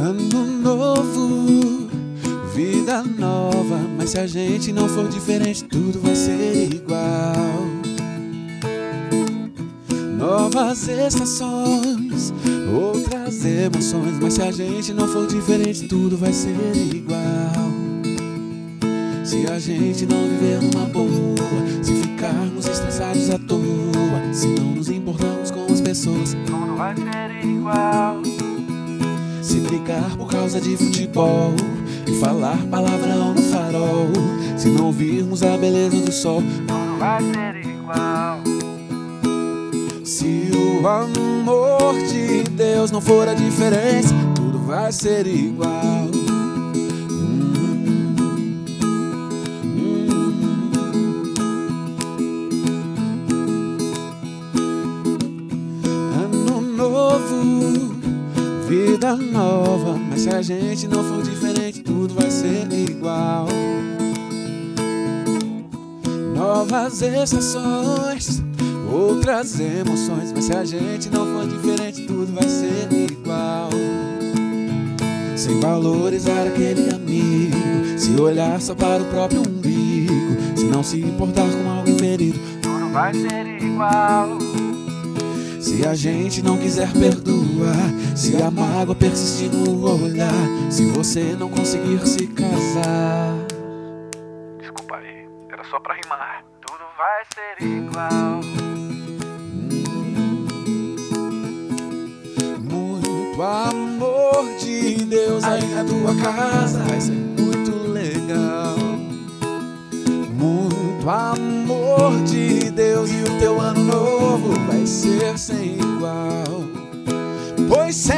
Ano novo, vida nova. Mas se a gente não for diferente, tudo vai ser igual. Novas estações, outras emoções. Mas se a gente não for diferente, tudo vai ser igual. Se a gente não viver numa boa, se ficarmos estressados à toa, se não nos importarmos com as pessoas, tudo vai ser igual se brigar por causa de futebol e falar palavrão no farol, se não virmos a beleza do sol, Tudo vai ser igual. se o amor de Deus não for a diferença, tudo vai ser igual. Ano novo, vida nova, mas se a gente não for diferente, tudo vai ser igual. Novas estações, outras emoções, mas se a gente não for diferente, tudo vai ser igual. Sem valorizar aquele amigo, se olhar só para o próprio umbigo, se não se importar com alguém ferido, Tudo vai ser igual. Se a gente não quiser perdoar, se a mágoa persistir no olhar, se você não conseguir se casar. Desculpa aí, era só pra rimar. Tudo vai ser igual. Muito amor de Deus aí na tua casa vai ser sem igual. Pois sem